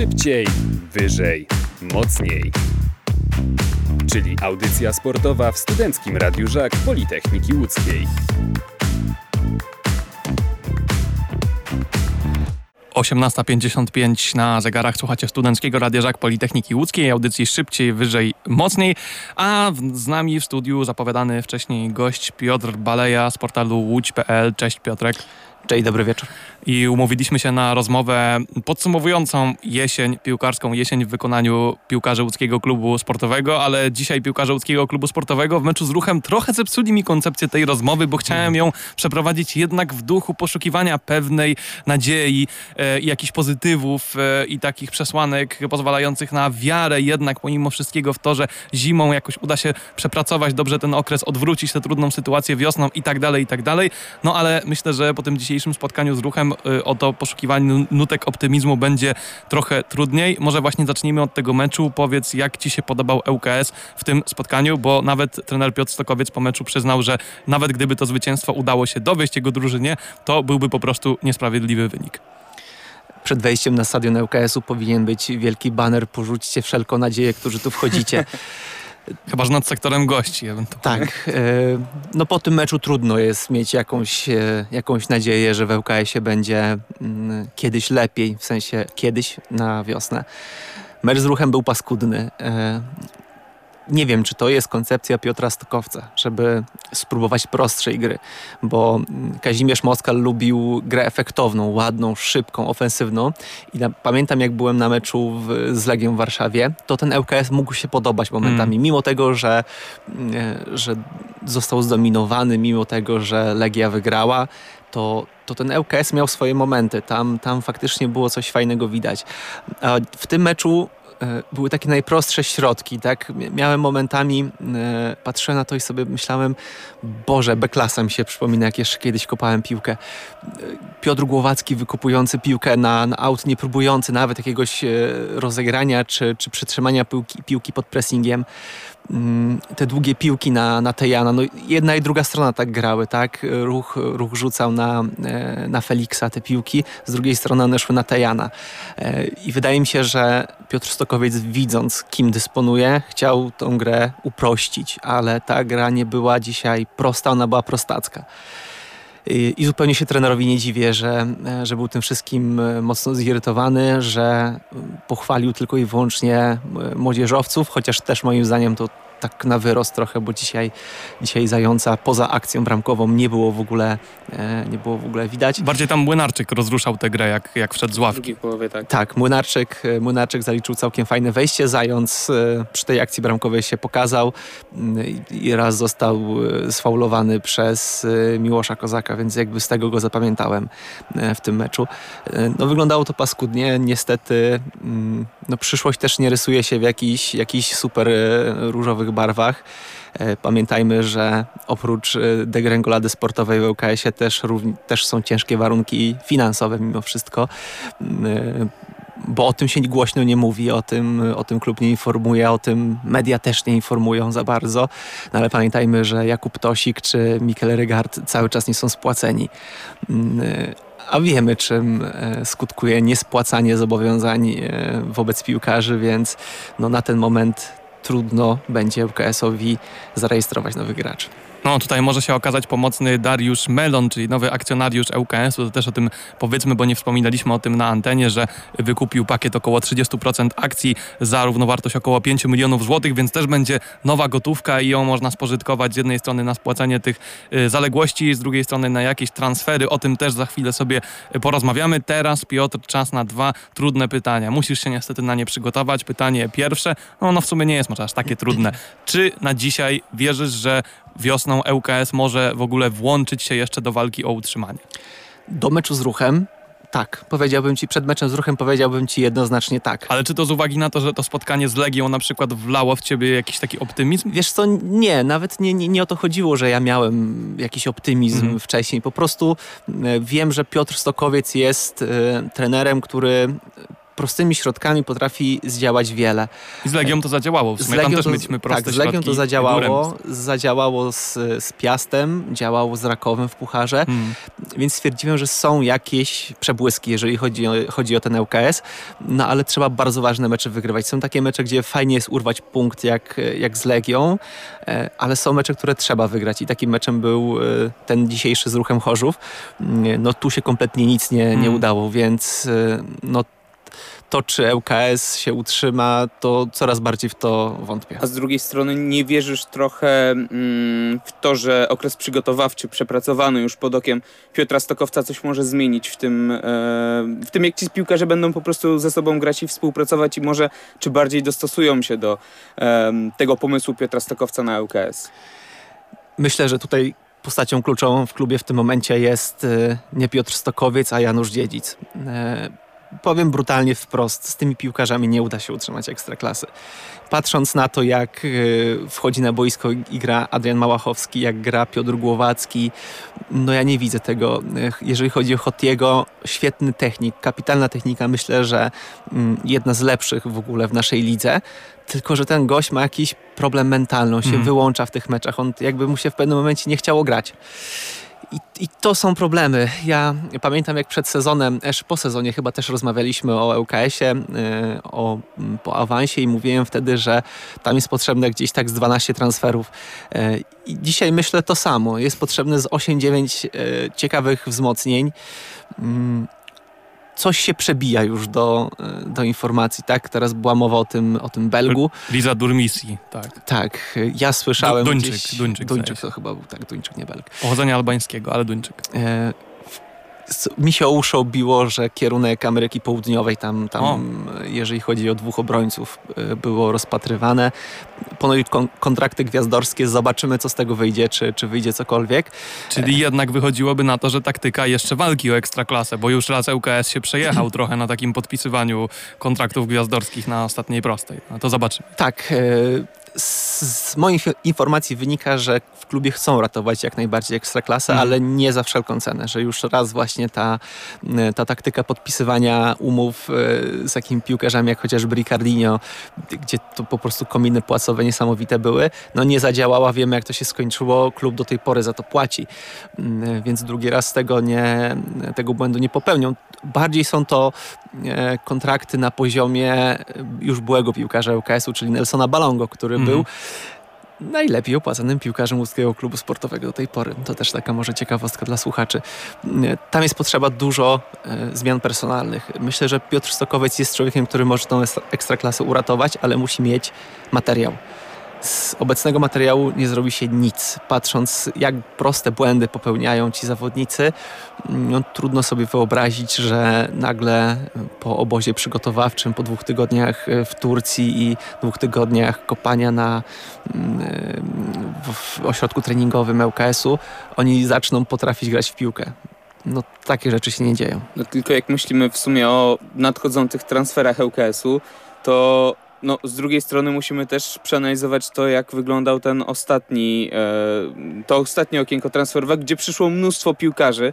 Szybciej, wyżej, mocniej. Czyli audycja sportowa w Studenckim Radiu Żak Politechniki Łódzkiej. 18.55 na zegarach słuchacie Studenckiego Radia Żak Politechniki Łódzkiej, audycji szybciej, wyżej, mocniej, a z nami w studiu zapowiadany wcześniej gość Piotr Baleja z portalu łódź.pl. Cześć Piotrek. Cześć, dobry wieczór. I umówiliśmy się na rozmowę podsumowującą jesień, piłkarską jesień w wykonaniu piłkarzy łódzkiego klubu sportowego, ale dzisiaj piłkarze łódzkiego klubu sportowego w meczu z ruchem trochę zepsuli mi koncepcję tej rozmowy, bo chciałem ją przeprowadzić jednak w duchu poszukiwania pewnej nadziei e, i jakichś pozytywów e, i takich przesłanek pozwalających na wiarę jednak pomimo wszystkiego w to, że zimą jakoś uda się przepracować dobrze ten okres, odwrócić tę trudną sytuację wiosną i tak dalej, i tak dalej. No ale myślę, że po tym dzisiejszym spotkaniu z ruchem y, o to poszukiwanie nutek optymizmu będzie trochę trudniej. Może właśnie zacznijmy od tego meczu. Powiedz, jak Ci się podobał ŁKS w tym spotkaniu, bo nawet trener Piotr Stokowiec po meczu przyznał, że nawet gdyby to zwycięstwo udało się dowieść jego drużynie, to byłby po prostu niesprawiedliwy wynik. Przed wejściem na stadion ŁKS-u powinien być wielki baner Porzućcie wszelką nadzieję, którzy tu wchodzicie. Chyba, że nad sektorem gości ewentualnie. Tak. E, no po tym meczu trudno jest mieć jakąś, e, jakąś nadzieję, że w ŁKS-ie będzie mm, kiedyś lepiej, w sensie kiedyś na wiosnę. Mecz z ruchem był paskudny. Nie wiem, czy to jest koncepcja Piotra Stokowca, żeby spróbować prostszej gry, bo Kazimierz Moskal lubił grę efektowną, ładną, szybką, ofensywną i na, pamiętam jak byłem na meczu w, z Legią w Warszawie, to ten ŁKS mógł się podobać momentami, mm. mimo tego, że, e, że został zdominowany, mimo tego, że Legia wygrała, to, to ten ŁKS miał swoje momenty. Tam, tam faktycznie było coś fajnego widać. A w tym meczu były takie najprostsze środki, tak? Miałem momentami, e, patrzyłem na to i sobie myślałem, Boże, B-klasa mi się przypomina, jak jeszcze kiedyś kopałem piłkę. E, Piotr Głowacki wykupujący piłkę na, na aut, nie próbujący nawet jakiegoś rozegrania czy, czy piłki, piłki pod pressingiem. Mm, te długie piłki na, na Tejana, no jedna i druga strona tak grały, tak? Ruch, ruch rzucał na, e, na Feliksa te piłki, z drugiej strony one szły na Tejana. E, I wydaje mi się, że Piotr Stokowiec widząc kim dysponuje, chciał tą grę uprościć, ale ta gra nie była dzisiaj prosta, ona była prostacka. I zupełnie się trenerowi nie dziwię, że, że był tym wszystkim mocno zirytowany, że pochwalił tylko i wyłącznie młodzieżowców, chociaż też moim zdaniem to tak na wyrost trochę, bo dzisiaj, dzisiaj zająca poza akcją bramkową nie było w ogóle, e, nie było w ogóle widać. Bardziej tam Młynarczyk rozruszał tę grę, jak, jak wszedł z ławki. Połowie, tak. tak, Młynarczyk, e, Młynarczyk zaliczył całkiem fajne wejście. Zając e, przy tej akcji bramkowej się pokazał mm, i raz został sfaulowany przez Miłosza Kozaka, więc jakby z tego go zapamiętałem w tym meczu. No wyglądało to paskudnie. Niestety mm, no, przyszłość też nie rysuje się w jakichś, jakichś super różowych barwach. E, pamiętajmy, że oprócz e, degrengolady sportowej w ŁKS-ie też, też są ciężkie warunki finansowe mimo wszystko mm, e, bo o tym się głośno nie mówi, o tym, o tym klub nie informuje, o tym media też nie informują za bardzo, no ale pamiętajmy, że Jakub Tosik czy Mikel Regard cały czas nie są spłaceni. Mm, a wiemy, czym skutkuje niespłacanie zobowiązań wobec piłkarzy, więc no na ten moment trudno będzie UKS-owi zarejestrować nowych graczy. No tutaj może się okazać pomocny Dariusz Melon, czyli nowy akcjonariusz ŁKS-u. To też o tym powiedzmy, bo nie wspominaliśmy o tym na antenie, że wykupił pakiet około 30% akcji za równowartość około 5 milionów złotych, więc też będzie nowa gotówka i ją można spożytkować z jednej strony na spłacanie tych y, zaległości, z drugiej strony na jakieś transfery. O tym też za chwilę sobie porozmawiamy. Teraz Piotr, czas na dwa trudne pytania. Musisz się niestety na nie przygotować. Pytanie pierwsze, no, no w sumie nie jest może aż takie trudne. Czy na dzisiaj wierzysz, że wiosną ŁKS może w ogóle włączyć się jeszcze do walki o utrzymanie? Do meczu z ruchem tak, powiedziałbym ci, przed meczem z ruchem powiedziałbym ci jednoznacznie tak. Ale czy to z uwagi na to, że to spotkanie z Legią na przykład wlało w ciebie jakiś taki optymizm? Wiesz co, nie, nawet nie, nie, nie o to chodziło, że ja miałem jakiś optymizm mhm. wcześniej. Po prostu e, wiem, że Piotr Stokowiec jest y, trenerem, który prostymi środkami potrafi zdziałać wiele. I z Legią to zadziałało. W sumie tam też mieliśmy proste Tak, z Legią to zadziałało. Zadziałało z, z Piastem, działało z Rakowem w Pucharze, Hmm. więc stwierdziłem, że są jakieś przebłyski, jeżeli chodzi o, chodzi o ten ŁKS, no ale trzeba bardzo ważne mecze wygrywać. Są takie mecze, gdzie fajnie jest urwać punkt jak, jak z Legią, e, ale są mecze, które trzeba wygrać i takim meczem był e, ten dzisiejszy z Ruchem Chorzów. Mm, No tu się kompletnie nic nie, nie Mm. udało, więc e, no to, czy ŁKS się utrzyma, to coraz bardziej w to wątpię. A z drugiej strony nie wierzysz trochę mm, w to, że okres przygotowawczy przepracowany już pod okiem Piotra Stokowca coś może zmienić w tym, e, w tym jak ci piłkarze będą po prostu ze sobą grać i współpracować i może czy bardziej dostosują się do em, tego pomysłu Piotra Stokowca na ŁKS? Myślę, że tutaj postacią kluczową w klubie w tym momencie jest e, nie Piotr Stokowiec, a Janusz Dziedzic. Powiem brutalnie wprost, z tymi piłkarzami nie uda się utrzymać ekstraklasy. Patrząc na to, jak e, wchodzi na boisko i gra Adrian Małachowski, jak gra Piotr Głowacki, no ja nie widzę tego. E, Jeżeli chodzi o Hotiego, świetny technik, kapitalna technika, myślę, że mm, jedna z lepszych w ogóle w naszej lidze. Tylko, że ten gość ma jakiś problem mentalny, on się Mhm. wyłącza w tych meczach, on jakby mu się w pewnym momencie nie chciało grać. I, I to są problemy. Ja pamiętam jak przed sezonem, też po sezonie chyba też rozmawialiśmy o ŁKS-ie, y, o, mm, po awansie i mówiłem wtedy, że tam jest potrzebne gdzieś tak z 12 transferów. Y, I dzisiaj myślę to samo. Jest potrzebne z 8-9 y, ciekawych wzmocnień. Coś się przebija już do, y, do informacji, tak? Teraz była mowa o tym, o tym Belgu. Liza Durmisi, tak. Tak, ja słyszałem Du- Duńczyk, gdzieś... Duńczyk, Duńczyk to chyba był, tak, Duńczyk, nie Belg. Pochodzenia albańskiego, ale Duńczyk. E, mi się o uszy obiło, że kierunek Ameryki Południowej tam, tam e, jeżeli chodzi o dwóch obrońców, e, było rozpatrywane. Ponoć kon- kontrakty gwiazdorskie, zobaczymy co z tego wyjdzie, czy, czy wyjdzie cokolwiek. Czyli jednak wychodziłoby na to, że taktyka jeszcze walki o ekstraklasę, bo już raz ŁKS się przejechał trochę na takim podpisywaniu kontraktów gwiazdorskich na ostatniej prostej. No to zobaczymy. Tak, e, z, moich informacji wynika, że w klubie chcą ratować jak najbardziej ekstraklasę, Mhm. ale nie za wszelką cenę, że już raz właśnie ta, e, ta taktyka podpisywania umów e, z takimi piłkarzami jak chociażby Ricardinho, gdzie to po prostu kominy płacowe niesamowite były, no nie zadziałała, wiemy jak to się skończyło, klub do tej pory za to płaci, Mm, więc drugi raz tego, nie, tego błędu nie popełnią. Bardziej są to e, kontrakty na poziomie e, już byłego piłkarza ŁKS-u, czyli Nelsona Balongo, który Mhm. był najlepiej opłacanym piłkarzem łódzkiego klubu sportowego do tej pory. To też taka może ciekawostka dla słuchaczy. E, Tam jest potrzeba dużo e, zmian personalnych. Myślę, że Piotr Stokowiec jest człowiekiem, który może tą eks- ekstraklasę uratować, ale musi mieć materiał. Z obecnego materiału nie zrobi się nic. Patrząc, jak proste błędy popełniają ci zawodnicy, no, trudno sobie wyobrazić, że nagle po obozie przygotowawczym, po dwóch tygodniach e, w Turcji i dwóch tygodniach kopania na, mm, w, w ośrodku treningowym ŁKS-u, oni zaczną potrafić grać w piłkę. No, takie rzeczy się nie dzieją. No tylko jak myślimy w sumie o nadchodzących transferach ŁKS-u, to no, z drugiej strony musimy też przeanalizować to, jak wyglądał ten ostatni, e, to ostatnie okienko transferowe, gdzie przyszło mnóstwo piłkarzy.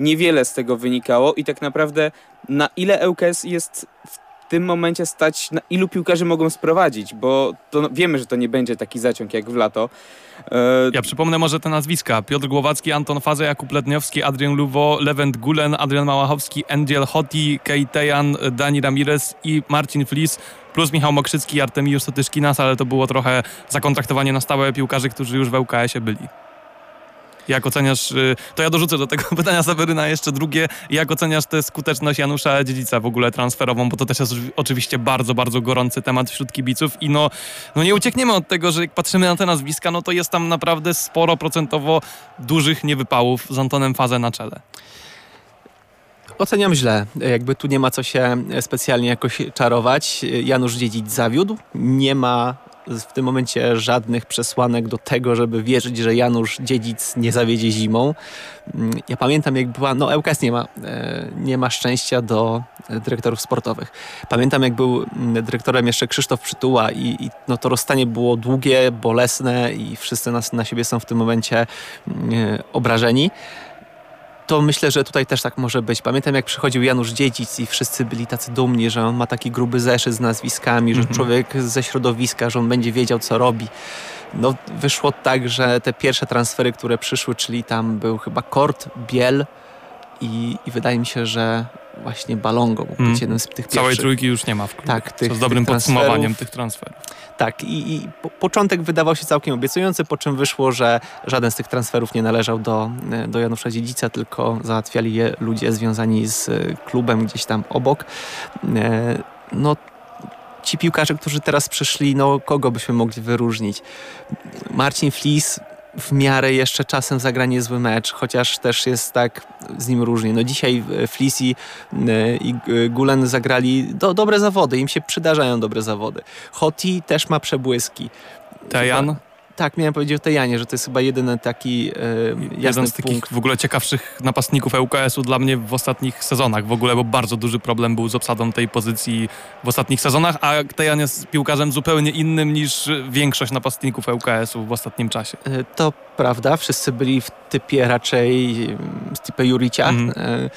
Niewiele z tego wynikało i tak naprawdę na ile ŁKS jest w tym momencie stać, na ilu piłkarzy mogą sprowadzić, bo to, no, wiemy, że to nie będzie taki zaciąg jak w lato. E, Ja przypomnę może te nazwiska. Piotr Głowacki, Anton Faze, Jakub Letniowski, Adrian Luwo, Lewent Gulen, Adrian Małachowski, Angel Hoti, Kejtejan, Dani Ramirez i Marcin Flis, plus Michał Mokrzycki i Artemiusz Sotyszkinas, ale to było trochę zakontraktowanie na stałe piłkarzy, którzy już w ŁKS-ie byli. Jak oceniasz, y, to ja dorzucę do tego pytania Seweryna jeszcze drugie, jak oceniasz tę skuteczność Janusza Dziedzica w ogóle transferową, bo to też jest oczywiście bardzo, bardzo gorący temat wśród kibiców i no, no nie uciekniemy od tego, że jak patrzymy na te nazwiska, no to jest tam naprawdę sporo procentowo dużych niewypałów z Antonem Fazę na czele. Oceniam źle. Jakby tu nie ma co się specjalnie jakoś czarować. Janusz Dziedzic zawiódł. Nie ma w tym momencie żadnych przesłanek do tego, żeby wierzyć, że Janusz Dziedzic nie zawiedzie zimą. Mm, Ja pamiętam jak była, no ŁKS nie ma, e, nie ma szczęścia do dyrektorów sportowych. Pamiętam jak był mm, dyrektorem jeszcze Krzysztof Przytuła i, i no to rozstanie było długie, bolesne i wszyscy nas, na siebie są w tym momencie mm, obrażeni. To myślę, że tutaj też tak może być. Pamiętam, jak przychodził Janusz Dziedzic i wszyscy byli tacy dumni, że on ma taki gruby zeszyt z nazwiskami, że Mhm. człowiek ze środowiska, że on będzie wiedział, co robi. No, wyszło tak, że te pierwsze transfery, które przyszły, czyli tam był chyba Kort, Biel i, i wydaje mi się, że właśnie Balongo mógł Mm. być jednym z tych Całej pierwszych. trójki już nie ma w klubie. Tak, tych- co z dobrym tych podsumowaniem tych transferów. Tak, i, i po, początek wydawał się całkiem obiecujący, po czym wyszło, że żaden z tych transferów nie należał do, e, do Janusza Dziedzica, tylko załatwiali je ludzie związani z e, klubem gdzieś tam obok. E, No, ci piłkarze, którzy teraz przyszli, no kogo byśmy mogli wyróżnić? Marcin Flis w miarę jeszcze czasem zagra niezły mecz, chociaż też jest tak z nim różnie. No dzisiaj e, Flis i, e, i e, Gulen zagrali do, dobre zawody, im się przydarzają dobre zawody. Hoti też ma przebłyski. Tejan, Tak, miałem powiedzieć o Tejanie, że to jest chyba jedyny taki e, jeden z takich punkt. w ogóle ciekawszych napastników ŁKS-u dla mnie w ostatnich sezonach w ogóle, bo bardzo duży problem był z obsadą tej pozycji w ostatnich sezonach, a Tejan jest piłkarzem zupełnie innym niż większość napastników ŁKS-u w ostatnim czasie. E, To prawda, wszyscy byli w typie raczej mm, z typie Juricia. Mhm. E,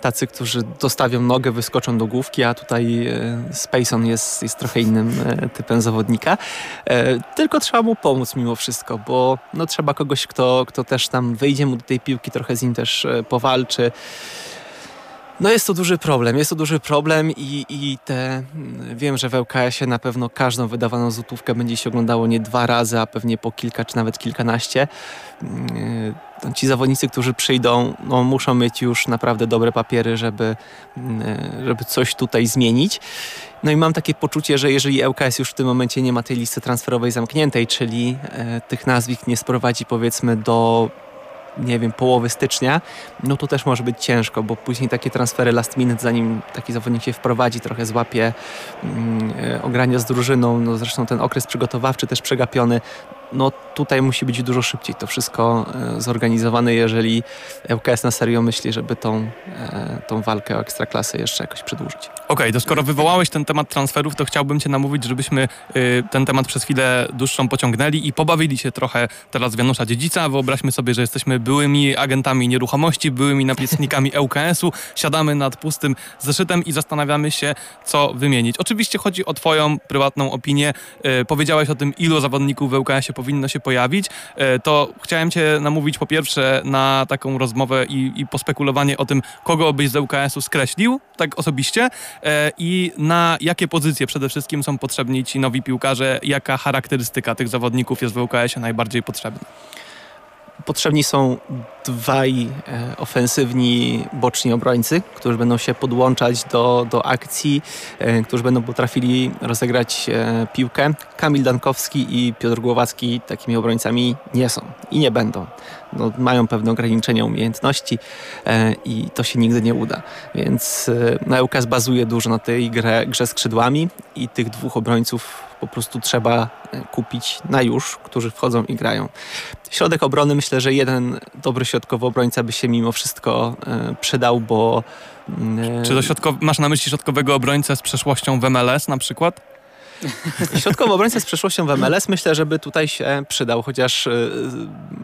Tacy, którzy dostawią nogę, wyskoczą do główki, a tutaj e, Spacon jest, jest trochę innym e, typem zawodnika. E, Tylko trzeba mu pomóc mimo wszystko, bo no, trzeba kogoś, kto, kto też tam wyjdzie mu do tej piłki, trochę z nim też e, powalczy. No jest to duży problem, jest to duży problem i, i te, mm, wiem, że w ŁKS-ie na pewno każdą wydawaną złotówkę będzie się oglądało nie dwa razy, a pewnie po kilka czy nawet kilkanaście. Ci zawodnicy, którzy przyjdą, no, muszą mieć już naprawdę dobre papiery, żeby, mm, żeby coś tutaj zmienić. No i mam takie poczucie, że jeżeli ŁKS już w tym momencie nie ma tej listy transferowej zamkniętej, czyli e, tych nazwisk nie sprowadzi powiedzmy do nie wiem, połowy stycznia, no to też może być ciężko, bo później takie transfery last minute, zanim taki zawodnik się wprowadzi, trochę złapie mm, e, ogrania z drużyną, no zresztą ten okres przygotowawczy też przegapiony, no tutaj musi być dużo szybciej to wszystko e, zorganizowane, jeżeli ŁKS na serio myśli, żeby tą, e, tą walkę o ekstraklasę jeszcze jakoś przedłużyć. Okej, to skoro wywołałeś ten temat transferów, to chciałbym Cię namówić, żebyśmy y, ten temat przez chwilę dłuższą pociągnęli i pobawili się trochę teraz w Janusza Dziedzica. Wyobraźmy sobie, że jesteśmy byłymi agentami nieruchomości, byłymi napiętnikami ŁKS-u, siadamy nad pustym zeszytem i zastanawiamy się, co wymienić. Oczywiście chodzi o Twoją prywatną opinię. Y, powiedziałeś o tym, ilu zawodników w ŁKS-ie powinno się pojawić. Y, to chciałem Cię namówić po pierwsze na taką rozmowę i, i pospekulowanie o tym, kogo byś z ŁKS-u skreślił, tak osobiście, E, i na jakie pozycje przede wszystkim są potrzebni ci nowi piłkarze, jaka charakterystyka tych zawodników jest w ŁKS-ie najbardziej potrzebna. Potrzebni są dwaj e, ofensywni boczni obrońcy, którzy będą się podłączać do, do akcji, e, którzy będą potrafili rozegrać e, piłkę. Kamil Dankowski i Piotr Głowacki takimi obrońcami nie są i nie będą. No, mają pewne ograniczenia umiejętności i to się nigdy nie uda. Więc e, na ŁKS bazuje dużo na tej grze, grze skrzydłami i tych dwóch obrońców po prostu trzeba e, kupić na już, którzy wchodzą i grają. Środek obrony myślę, że jeden dobry środkowy obrońca by się mimo wszystko e, przydał, bo mm, Czy to środkow- masz na myśli środkowego obrońcę z przeszłością w MLS na przykład? Środkowy obrońca z przeszłością w MLS myślę, żeby tutaj się przydał, chociaż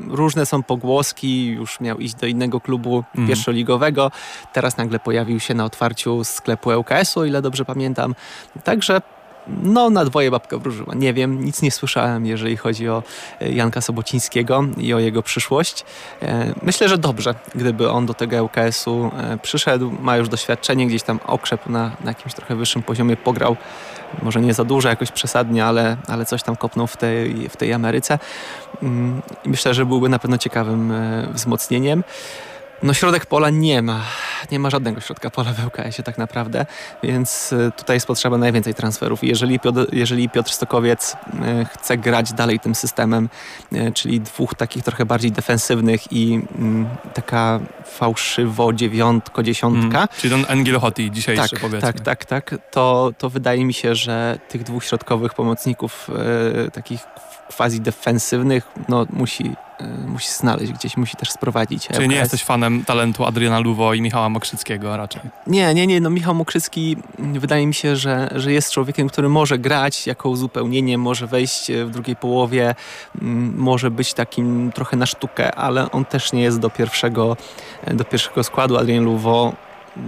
różne są pogłoski, już miał iść do innego klubu Mhm. pierwszoligowego, teraz nagle pojawił się na otwarciu sklepu ŁKS-u, o ile dobrze pamiętam. Także no, na dwoje babka wróżyła. Nie wiem, nic nie słyszałem, jeżeli chodzi o e, Janka Sobocińskiego i o jego przyszłość. E, Myślę, że dobrze, gdyby on do tego ŁKS-u e, przyszedł. Ma już doświadczenie, gdzieś tam okrzep na, na jakimś trochę wyższym poziomie pograł. Może nie za dużo, jakoś przesadnie, ale, ale coś tam kopnął w tej, w tej Ameryce. Mm, myślę, że byłby na pewno ciekawym wzmocnieniem. No środek pola nie ma. Nie ma żadnego środka pola w ŁKS-ie tak naprawdę, więc e, tutaj jest potrzeba najwięcej transferów. Jeżeli Piotr, jeżeli Piotr Stokowiec e, chce grać dalej tym systemem, e, czyli dwóch takich trochę bardziej defensywnych i mm, taka fałszywo dziewiątko, dziesiątka, Mm. Czyli ten Engel Hoti dzisiejszy tak, powiedzmy. tak, tak, tak, to, to wydaje mi się, że tych dwóch środkowych pomocników takich quasi defensywnych, no musi musi znaleźć gdzieś, musi też sprowadzić. Czyli nie jesteś fanem talentu Adriana Luwo i Michała Mokrzyckiego raczej? Nie, nie, nie. No Michał Mokrzycki mm, wydaje mi się, że, że jest człowiekiem, który może grać jako uzupełnienie, może wejść w drugiej połowie, mm, może być takim trochę na sztukę, ale on też nie jest do pierwszego, do pierwszego składu. Adrian Luwo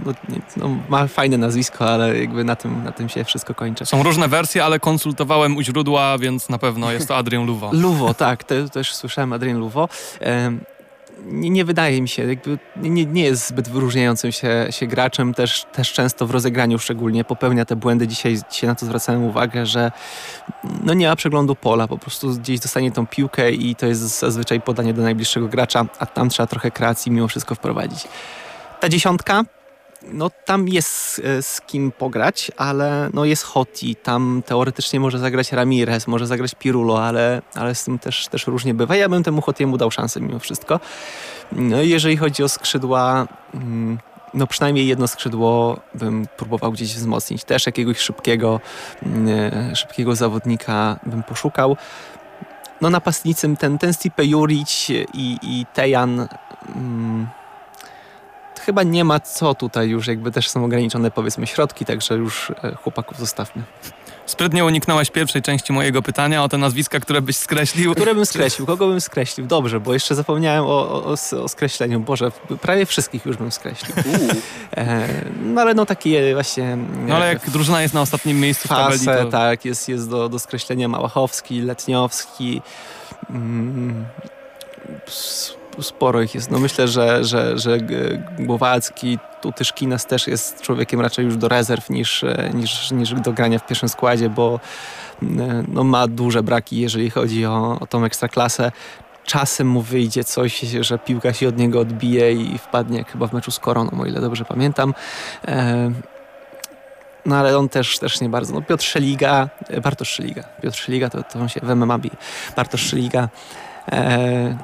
no, no, ma fajne nazwisko, ale jakby na tym, na tym się wszystko kończy. Są różne wersje, ale konsultowałem u źródła, więc na pewno jest to Adrian Luwo. Luwo, tak, te, też słyszałem Adrian Luwo. Nie, nie, wydaje mi się, jakby nie, nie jest zbyt wyróżniającym się, się graczem, też, też często w rozegraniu szczególnie popełnia te błędy. Dzisiaj, dzisiaj na to zwracałem uwagę, że no nie ma przeglądu pola, po prostu gdzieś dostanie tą piłkę i to jest zazwyczaj podanie do najbliższego gracza, a tam trzeba trochę kreacji mimo wszystko wprowadzić. Ta dziesiątka no tam jest e, z kim pograć, ale no jest Hoti, tam teoretycznie może zagrać Ramirez, może zagrać Pirulo, ale, ale z tym też, też różnie bywa. Ja bym temu Hotiemu dał szansę mimo wszystko. No jeżeli chodzi o skrzydła, mm, no przynajmniej jedno skrzydło bym próbował gdzieś wzmocnić. Też jakiegoś szybkiego, mm, e, szybkiego zawodnika bym poszukał. No napastnicy ten, ten Stipe Juric i, i Tejan... Mm, chyba nie ma co tutaj już, jakby też są ograniczone powiedzmy środki, także już e, chłopaków zostawmy. Sprytnie uniknąłeś pierwszej części mojego pytania o te nazwiska, które byś skreślił. Które bym skreślił? Kogo bym skreślił? Dobrze, bo jeszcze zapomniałem o, o, o skreśleniu. Boże, prawie wszystkich już bym skreślił. E, no ale no takie właśnie... No ale jak drużyna jest na ostatnim miejscu fase, w tabeli, to... tak, jest, jest do, do skreślenia Małachowski, Letniowski... Mm, sporo ich jest. No myślę, że, że, że Głowacki, Tutyszkinas też jest człowiekiem raczej już do rezerw niż, e, niż, niż do grania w pierwszym składzie, bo e, no, ma duże braki, jeżeli chodzi o, o tą ekstraklasę. Czasem mu wyjdzie coś, że piłka się od niego odbije i wpadnie, jak chyba w meczu z Koroną, o ile dobrze pamiętam. E, no ale on też, też nie bardzo. No Piotr Szeliga, Bartosz Szeliga. Piotr Szeliga to, to on się w MMA bije. Bartosz Szeliga E,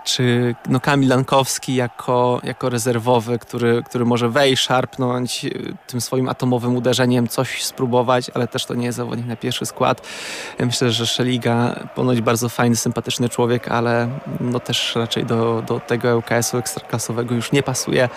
czy no Kamil Lankowski jako, jako rezerwowy, który, który może wejść, szarpnąć e, tym swoim atomowym uderzeniem, coś spróbować, ale też to nie jest zawodnik na pierwszy skład. E, myślę, że Szeliga ponoć bardzo fajny, sympatyczny człowiek, ale no też raczej do, do tego ŁKS-u ekstraklasowego już nie pasuje.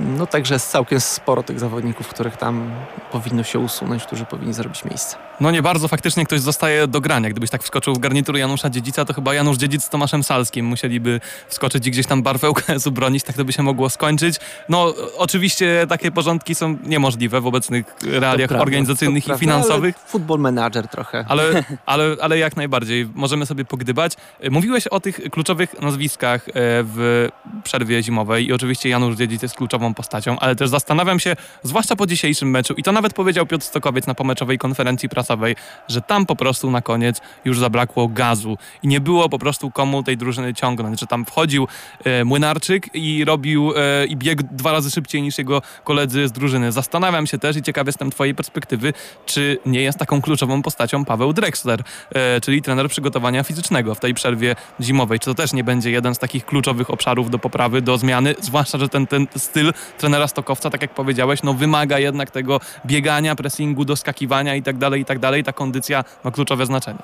No także jest całkiem sporo tych zawodników, których tam powinno się usunąć, którzy powinni zrobić miejsce. No nie bardzo faktycznie ktoś zostaje do grania. Gdybyś tak wskoczył w garnitur Janusza Dziedzica, to chyba Janusz Dziedzic z Tomaszem Salskim musieliby wskoczyć i gdzieś tam barwę UKS-u bronić, tak to by się mogło skończyć. No oczywiście takie porządki są niemożliwe w obecnych realiach prawda, organizacyjnych i finansowych. Football manager trochę. Ale, ale, ale jak najbardziej możemy sobie pogdybać. Mówiłeś o tych kluczowych nazwiskach e, w przerwie zimowej i oczywiście Janusz Dziedzic jest kluczową postacią, ale też zastanawiam się, zwłaszcza po dzisiejszym meczu i to nawet powiedział Piotr Stokowiec na pomeczowej konferencji prasowej, że tam po prostu na koniec już zabrakło gazu i nie było po prostu komu tej drużyny ciągnąć, że tam wchodził e, Młynarczyk i robił e, i biegł dwa razy szybciej niż jego koledzy z drużyny. Zastanawiam się też i ciekaw jestem twojej perspektywy, czy nie jest taką kluczową postacią Paweł Drexler, e, czyli trener przygotowania fizycznego w tej przerwie zimowej. Czy to też nie będzie jeden z takich kluczowych obszarów do poprawy, do zmiany, zwłaszcza, że ten, ten styl trenera Stokowca, tak jak powiedziałeś, no wymaga jednak tego biegania, pressingu, doskakiwania i tak dalej, i tak dalej, ta kondycja ma kluczowe znaczenie.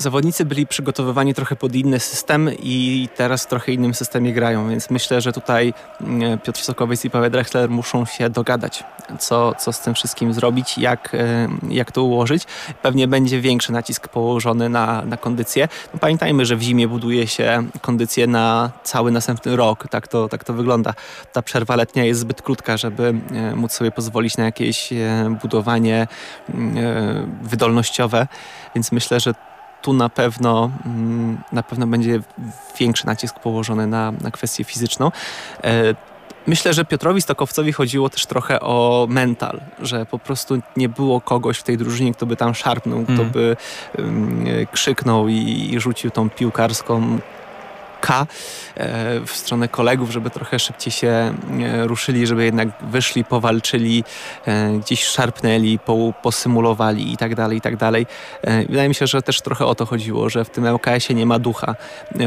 Zawodnicy byli przygotowywani trochę pod inny system i teraz w trochę innym systemie grają, więc myślę, że tutaj mm, Piotr Sokowiec i Paweł Drechler muszą się dogadać, co, co z tym wszystkim zrobić, jak, e, jak to ułożyć. Pewnie będzie większy nacisk położony na, na kondycję. No pamiętajmy, że w zimie buduje się kondycję na cały następny rok. Tak to, tak to wygląda. Ta przerwa letnia jest zbyt krótka, żeby e, móc sobie pozwolić na jakieś e, budowanie mm, wydolnościowe, więc myślę, że tu na pewno, mm, na pewno będzie większy nacisk położony na, na kwestię fizyczną. E, myślę, że Piotrowi Stokowcowi chodziło też trochę o mental, że po prostu nie było kogoś w tej drużynie, kto by tam szarpnął, kto mm. by um, krzyknął i, i rzucił tą piłkarską K e, w stronę kolegów, żeby trochę szybciej się e, ruszyli, żeby jednak wyszli, powalczyli, e, gdzieś szarpnęli, posymulowali i tak dalej, i tak dalej. Wydaje mi się, że też trochę o to chodziło, że w tym LKS-ie nie ma ducha,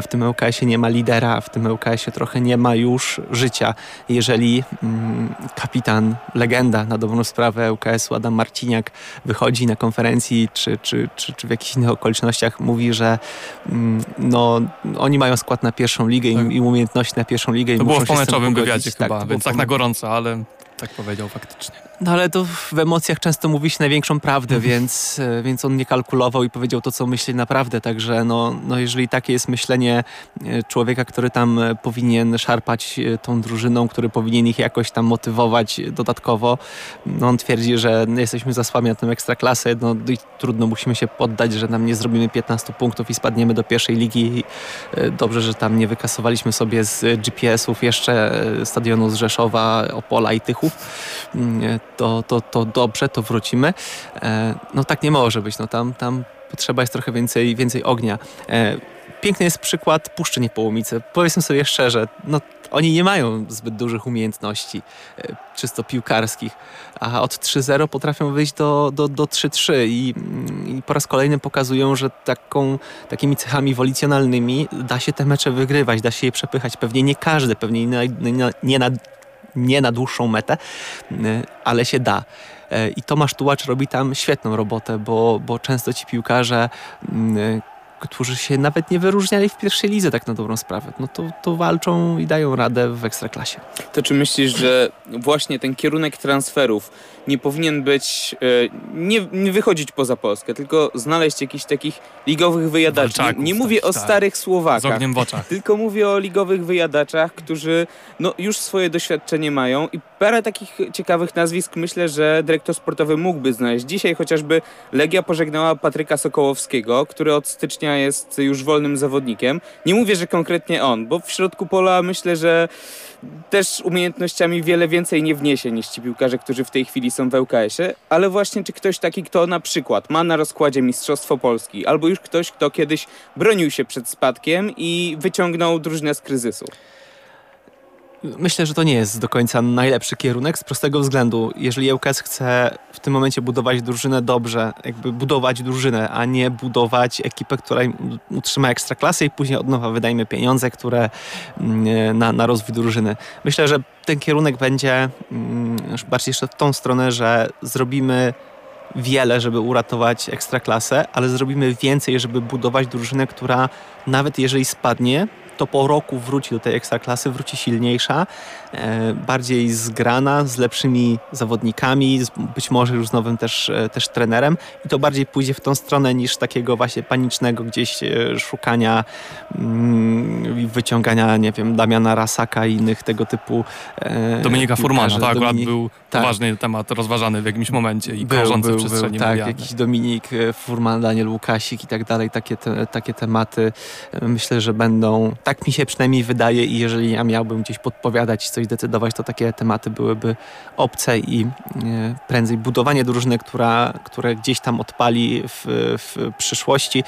w tym LKS-ie nie ma lidera, w tym LKS-ie trochę nie ma już życia. Jeżeli, mm, kapitan, legenda na dobrą sprawę UKS-u Adam Marciniak wychodzi na konferencji czy, czy, czy, czy w jakichś innych okolicznościach mówi, że mm, no, oni mają skład na pierwszą ligę tak. i, umiejętności na pierwszą ligę. To było w pomeczowym wywiadzie tak, chyba, więc tak na gorąco, ale tak powiedział faktycznie. No ale to w emocjach często mówi się największą prawdę, mhm. więc, e, więc on nie kalkulował i powiedział to, co myśli naprawdę. Także no, no jeżeli takie jest myślenie e, człowieka, który tam e, powinien szarpać tą drużyną, który powinien ich jakoś tam motywować dodatkowo, no on twierdzi, że jesteśmy za słabi na tę ekstraklasę, no i trudno, musimy się poddać, że nam nie zrobimy 15 punktów i spadniemy do pierwszej ligi. Dobrze, że tam nie wykasowaliśmy sobie z GPS-ów jeszcze stadionu z Rzeszowa, Opola i Tychów mm, to, to, to dobrze, to wrócimy. E, no tak nie może być, no tam, tam potrzeba jest trochę więcej, więcej ognia. E, piękny jest przykład Puszczy Niepołomice. Powiedzmy sobie szczerze, no oni nie mają zbyt dużych umiejętności e, czysto piłkarskich, a od 3-0 potrafią wyjść do, do, do 3-3 i, i, po raz kolejny pokazują, że taką, takimi cechami wolicjonalnymi da się te mecze wygrywać, da się je przepychać. Pewnie nie każdy, pewnie nie na, nie na nie na dłuższą metę, y, ale się da. Y, I Tomasz Tułacz robi tam świetną robotę, bo, bo często ci piłkarze y, którzy się nawet nie wyróżniali w pierwszej lidze tak na dobrą sprawę, no to, to walczą i dają radę w ekstraklasie. To czy myślisz, że właśnie ten kierunek transferów nie powinien być, e, nie, nie wychodzić poza Polskę, tylko znaleźć jakichś takich ligowych wyjadaczy. Nie, nie mówię o tak. starych Słowakach, tylko mówię o ligowych wyjadaczach, którzy no, już swoje doświadczenie mają i parę takich ciekawych nazwisk myślę, że dyrektor sportowy mógłby znaleźć. Dzisiaj chociażby Legia pożegnała Patryka Sokołowskiego, który od stycznia jest już wolnym zawodnikiem. Nie mówię, że konkretnie on, bo w środku pola myślę, że też umiejętnościami wiele więcej nie wniesie niż ci piłkarze, którzy w tej chwili są w ŁKS-ie, ale właśnie czy ktoś taki, kto na przykład ma na rozkładzie Mistrzostwo Polski, albo już ktoś, kto kiedyś bronił się przed spadkiem i wyciągnął drużynę z kryzysu. Myślę, że to nie jest do końca najlepszy kierunek z prostego względu. Jeżeli ŁKS chce w tym momencie budować drużynę dobrze, jakby budować drużynę, a nie budować ekipę, która utrzyma ekstraklasę i później od nowa wydajmy pieniądze, które mm, na, na rozwój drużyny. Myślę, że ten kierunek będzie mm, bardziej jeszcze w tą stronę, że zrobimy wiele, żeby uratować ekstraklasę, ale zrobimy więcej, żeby budować drużynę, która nawet jeżeli spadnie, to po roku wróci do tej ekstraklasy, wróci silniejsza, bardziej zgrana, z lepszymi zawodnikami, być może już z nowym też, e, też trenerem. I to bardziej pójdzie w tą stronę niż takiego właśnie panicznego gdzieś e, szukania mm, wyciągania, nie wiem, Damiana Rasaka i innych tego typu Dominika Furmana, akurat Dominik, był tak. ważny temat rozważany w jakimś momencie i krążący był, w przestrzeni był, Tak, jakiś Dominik Furman, Daniel Łukasik i tak dalej, takie, te, takie tematy myślę, że będą tak mi się przynajmniej wydaje i jeżeli ja miałbym gdzieś podpowiadać coś decydować, to takie tematy byłyby obce i e, prędzej budowanie drużyny, która, które gdzieś tam odpali w, w przyszłości,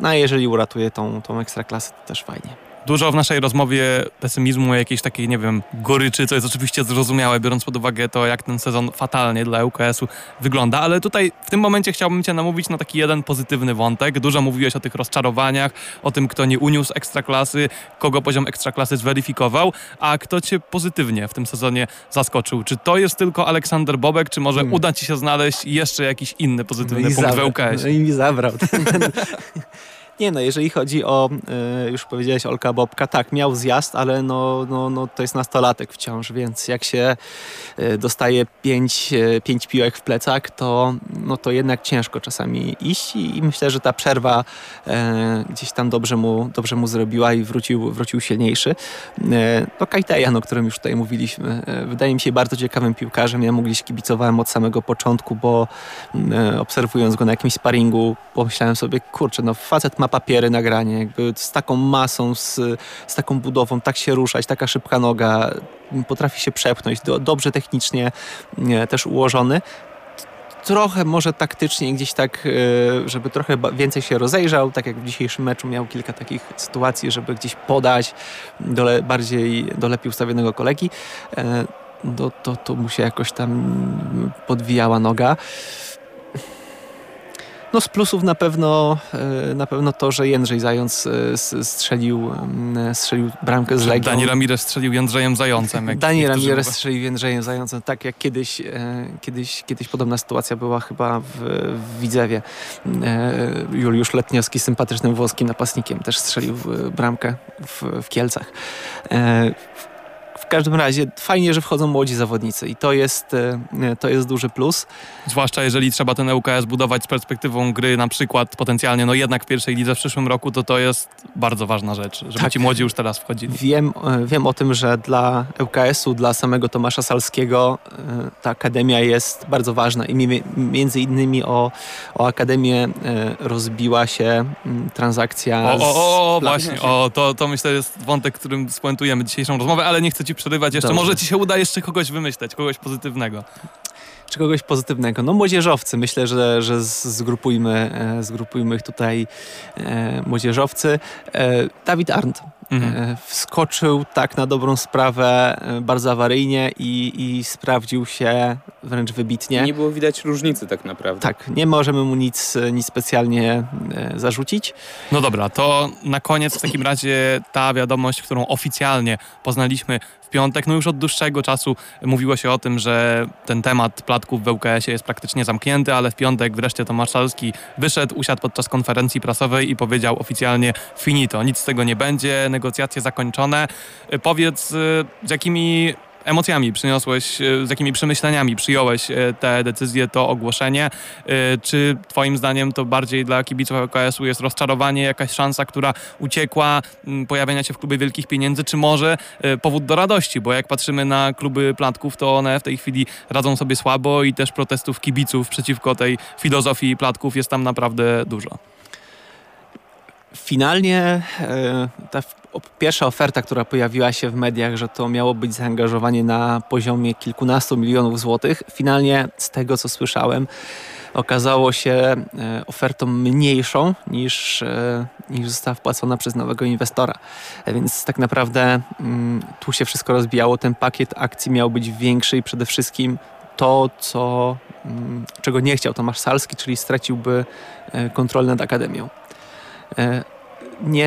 no a jeżeli uratuje tą, tą ekstraklasę, to też fajnie dużo w naszej rozmowie pesymizmu, jakiejś takiej, nie wiem, goryczy, co jest oczywiście zrozumiałe, biorąc pod uwagę to, jak ten sezon fatalnie dla UKS-u wygląda, ale tutaj w tym momencie chciałbym Cię namówić na taki jeden pozytywny wątek. Dużo mówiłeś o tych rozczarowaniach, o tym, kto nie uniósł ekstraklasy, kogo poziom ekstraklasy zweryfikował, a kto Cię pozytywnie w tym sezonie zaskoczył. Czy to jest tylko Aleksander Bobek, czy może hmm. uda Ci się znaleźć jeszcze jakiś inny pozytywny no punkt zabrał, w UKS? No i mi zabrał. Nie no, jeżeli chodzi o, y, już powiedziałeś Olka Bobka, tak, miał zjazd, ale no, no, no to jest nastolatek wciąż, więc jak się y, dostaje pięć, y, pięć piłek w plecach, to, no to jednak ciężko czasami iść i, i myślę, że ta przerwa gdzieś tam dobrze mu, dobrze mu zrobiła i wrócił, wrócił silniejszy. no Kajtejan, o którym już tutaj mówiliśmy, wydaje mi się bardzo ciekawym piłkarzem. Ja mu gdzieś kibicowałem od samego początku, bo obserwując go na jakimś sparingu, pomyślałem sobie, kurczę, no facet ma papiery nagranie, jakby z taką masą, z, z taką budową, tak się ruszać, taka szybka noga, potrafi się przepchnąć, do, dobrze technicznie nie, też ułożony trochę może taktycznie gdzieś tak, e, żeby trochę więcej się rozejrzał, tak jak w dzisiejszym meczu miał kilka takich sytuacji, żeby gdzieś podać do bardziej do lepiej ustawionego kolegi, e, to, to, to mu się jakoś tam podwijała noga. No z plusów na pewno, e, na pewno to, że Jędrzej Zając e, strzelił, strzelił bramkę z Legią. Dani Ramirez strzelił Jędrzejem Zającem. Jak Dani Ramirez strzelił Jędrzejem Zającem, tak jak kiedyś, kiedyś, kiedyś podobna sytuacja była chyba w, w Widzewie. Juliusz Letniowski, sympatycznym włoskim napastnikiem, też strzelił bramkę w, w Kielcach. W każdym razie fajnie, że wchodzą młodzi zawodnicy i to jest, e, to jest duży plus. Zwłaszcza jeżeli trzeba ten ŁKS budować z perspektywą gry na przykład potencjalnie, no jednak w pierwszej lidze w przyszłym roku, to to jest bardzo ważna rzecz, żeby tak. ci młodzi już teraz wchodzili. Wiem, e, wiem o tym, że dla ŁKS-u, dla samego Tomasza Salskiego e, ta akademia jest bardzo ważna i między innymi o, o akademię rozbiła się transakcja. O, o, o, o właśnie, o, to, to myślę jest wątek, którym spuentujemy dzisiejszą rozmowę, ale nie chcę ci przerywać jeszcze. Dobrze. Może ci się uda jeszcze kogoś wymyśleć, kogoś pozytywnego. Czy kogoś pozytywnego? No młodzieżowcy. Myślę, że, że zgrupujmy, e, zgrupujmy ich tutaj e, młodzieżowcy. E, Dawid Arndt Mhm. E, wskoczył tak na dobrą sprawę e, bardzo awaryjnie i, i sprawdził się wręcz wybitnie. Nie było widać różnicy tak naprawdę. Tak, nie możemy mu nic, nic specjalnie e, zarzucić. No dobra, to na koniec w takim razie ta wiadomość, którą oficjalnie poznaliśmy w piątek. No już od dłuższego czasu mówiło się o tym, że ten temat platków w ŁKS-ie jest praktycznie zamknięty, ale w piątek wreszcie Tomasz Salski wyszedł, usiadł podczas konferencji prasowej i powiedział oficjalnie finito, nic z tego nie będzie, negocjacje zakończone. Powiedz, z jakimi emocjami przyniosłeś, e, z jakimi przemyśleniami przyjąłeś te decyzje, to ogłoszenie? Czy twoim zdaniem to bardziej dla kibiców LKS-u jest rozczarowanie, jakaś szansa, która uciekła, pojawienia się w klubie wielkich pieniędzy, czy może powód do radości? Bo jak patrzymy na kluby platków, to one w tej chwili radzą sobie słabo i też protestów kibiców przeciwko tej filozofii platków jest tam naprawdę dużo. Finalnie ta pierwsza oferta, która pojawiła się w mediach, że to miało być zaangażowanie na poziomie kilkunastu milionów złotych, finalnie z tego co słyszałem, okazało się e, ofertą mniejszą niż, e, niż została wpłacona przez nowego inwestora. E, więc tak naprawdę mm, tu się wszystko rozbijało. Ten pakiet akcji miał być większy i przede wszystkim to, co, mm, czego nie chciał Tomasz Salski, czyli straciłby kontrolę nad Akademią nie,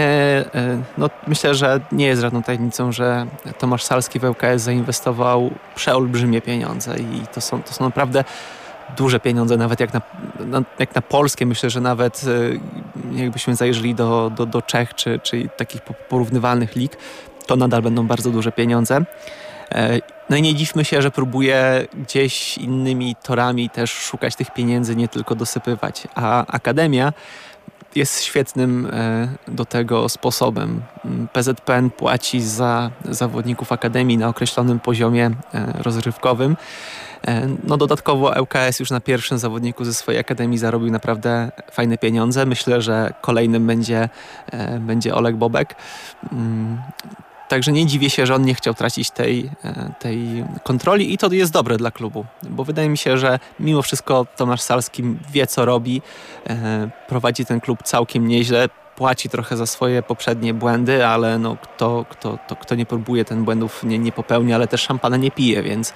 e, no myślę, że nie jest żadną tajemnicą, że Tomasz Salski w ŁKS zainwestował przeolbrzymie pieniądze i to są, to są naprawdę duże pieniądze, nawet jak na, na, jak na polskie. Myślę, że nawet e, jakbyśmy zajrzeli do, do, do Czech czy, czy takich porównywalnych lig, to nadal będą bardzo duże pieniądze. E, no i nie dziwmy się, że próbuje gdzieś innymi torami też szukać tych pieniędzy, nie tylko dosypywać. A Akademia jest świetnym e, do tego sposobem. PZPN płaci za zawodników Akademii na określonym poziomie e, rozrywkowym. E, no dodatkowo ŁKS już na pierwszym zawodniku ze swojej akademii zarobił naprawdę fajne pieniądze. Myślę, że kolejnym będzie, będzie Oleg Bobek. Także nie dziwię się, że on nie chciał tracić tej, e, tej kontroli i to jest dobre dla klubu, bo wydaje mi się, że mimo wszystko Tomasz Salski wie co robi, e, prowadzi ten klub całkiem nieźle, płaci trochę za swoje poprzednie błędy, ale no, kto, kto, to, kto nie próbuje, ten błędów nie, nie popełnia, ale też szampana nie pije, więc,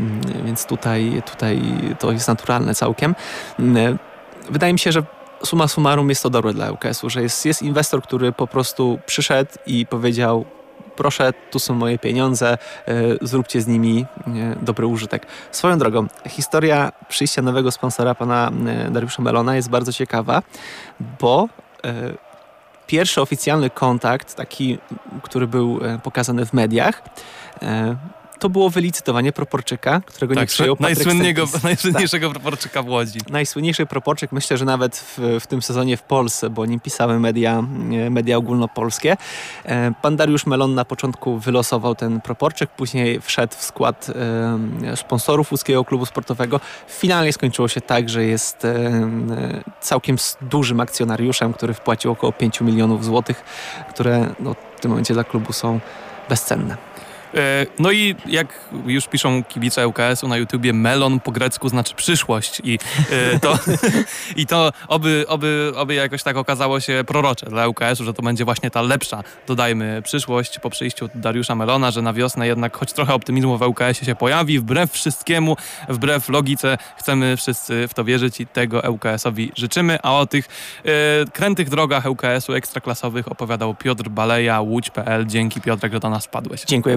mm, więc tutaj, tutaj to jest naturalne całkiem. Mm, wydaje mi się, że suma summarum jest to dobre dla UKS-u, że jest, jest inwestor, który po prostu przyszedł i powiedział proszę, tu są moje pieniądze, e, zróbcie z nimi e, dobry użytek. Swoją drogą, historia przyjścia nowego sponsora, pana e, Dariusza Melona jest bardzo ciekawa, bo pierwszy oficjalny kontakt, taki, który był pokazany w mediach, to było wylicytowanie proporczyka, którego tak, nie przyjął Najsłynniejszego tak. proporczyka w Łodzi. Najsłynniejszy proporczyk, myślę, że nawet w, w, tym sezonie w Polsce, bo o nim pisały media, media ogólnopolskie. E, pan Dariusz Melon na początku wylosował ten proporczyk, później wszedł w skład e, sponsorów łódzkiego klubu sportowego. Finalnie skończyło się tak, że jest e, całkiem dużym akcjonariuszem, który wpłacił około 5 milionów złotych, które no, w tym momencie dla klubu są bezcenne. E, no i jak już piszą kibice ŁKS-u na YouTubie, melon po grecku znaczy przyszłość i e, to, i to oby, oby, oby jakoś tak okazało się prorocze dla ŁKS-u, że to będzie właśnie ta lepsza, dodajmy, przyszłość po przyjściu Dariusza Melona, że na wiosnę jednak choć trochę optymizmu w ŁKS-ie się pojawi, wbrew wszystkiemu, wbrew logice, chcemy wszyscy w to wierzyć i tego ŁKS-owi życzymy, a o tych e, krętych drogach ŁKS-u ekstraklasowych opowiadał Piotr Baleja, Łódź.pl. Dzięki Piotrek, że do nas wpadłeś. Dziękuję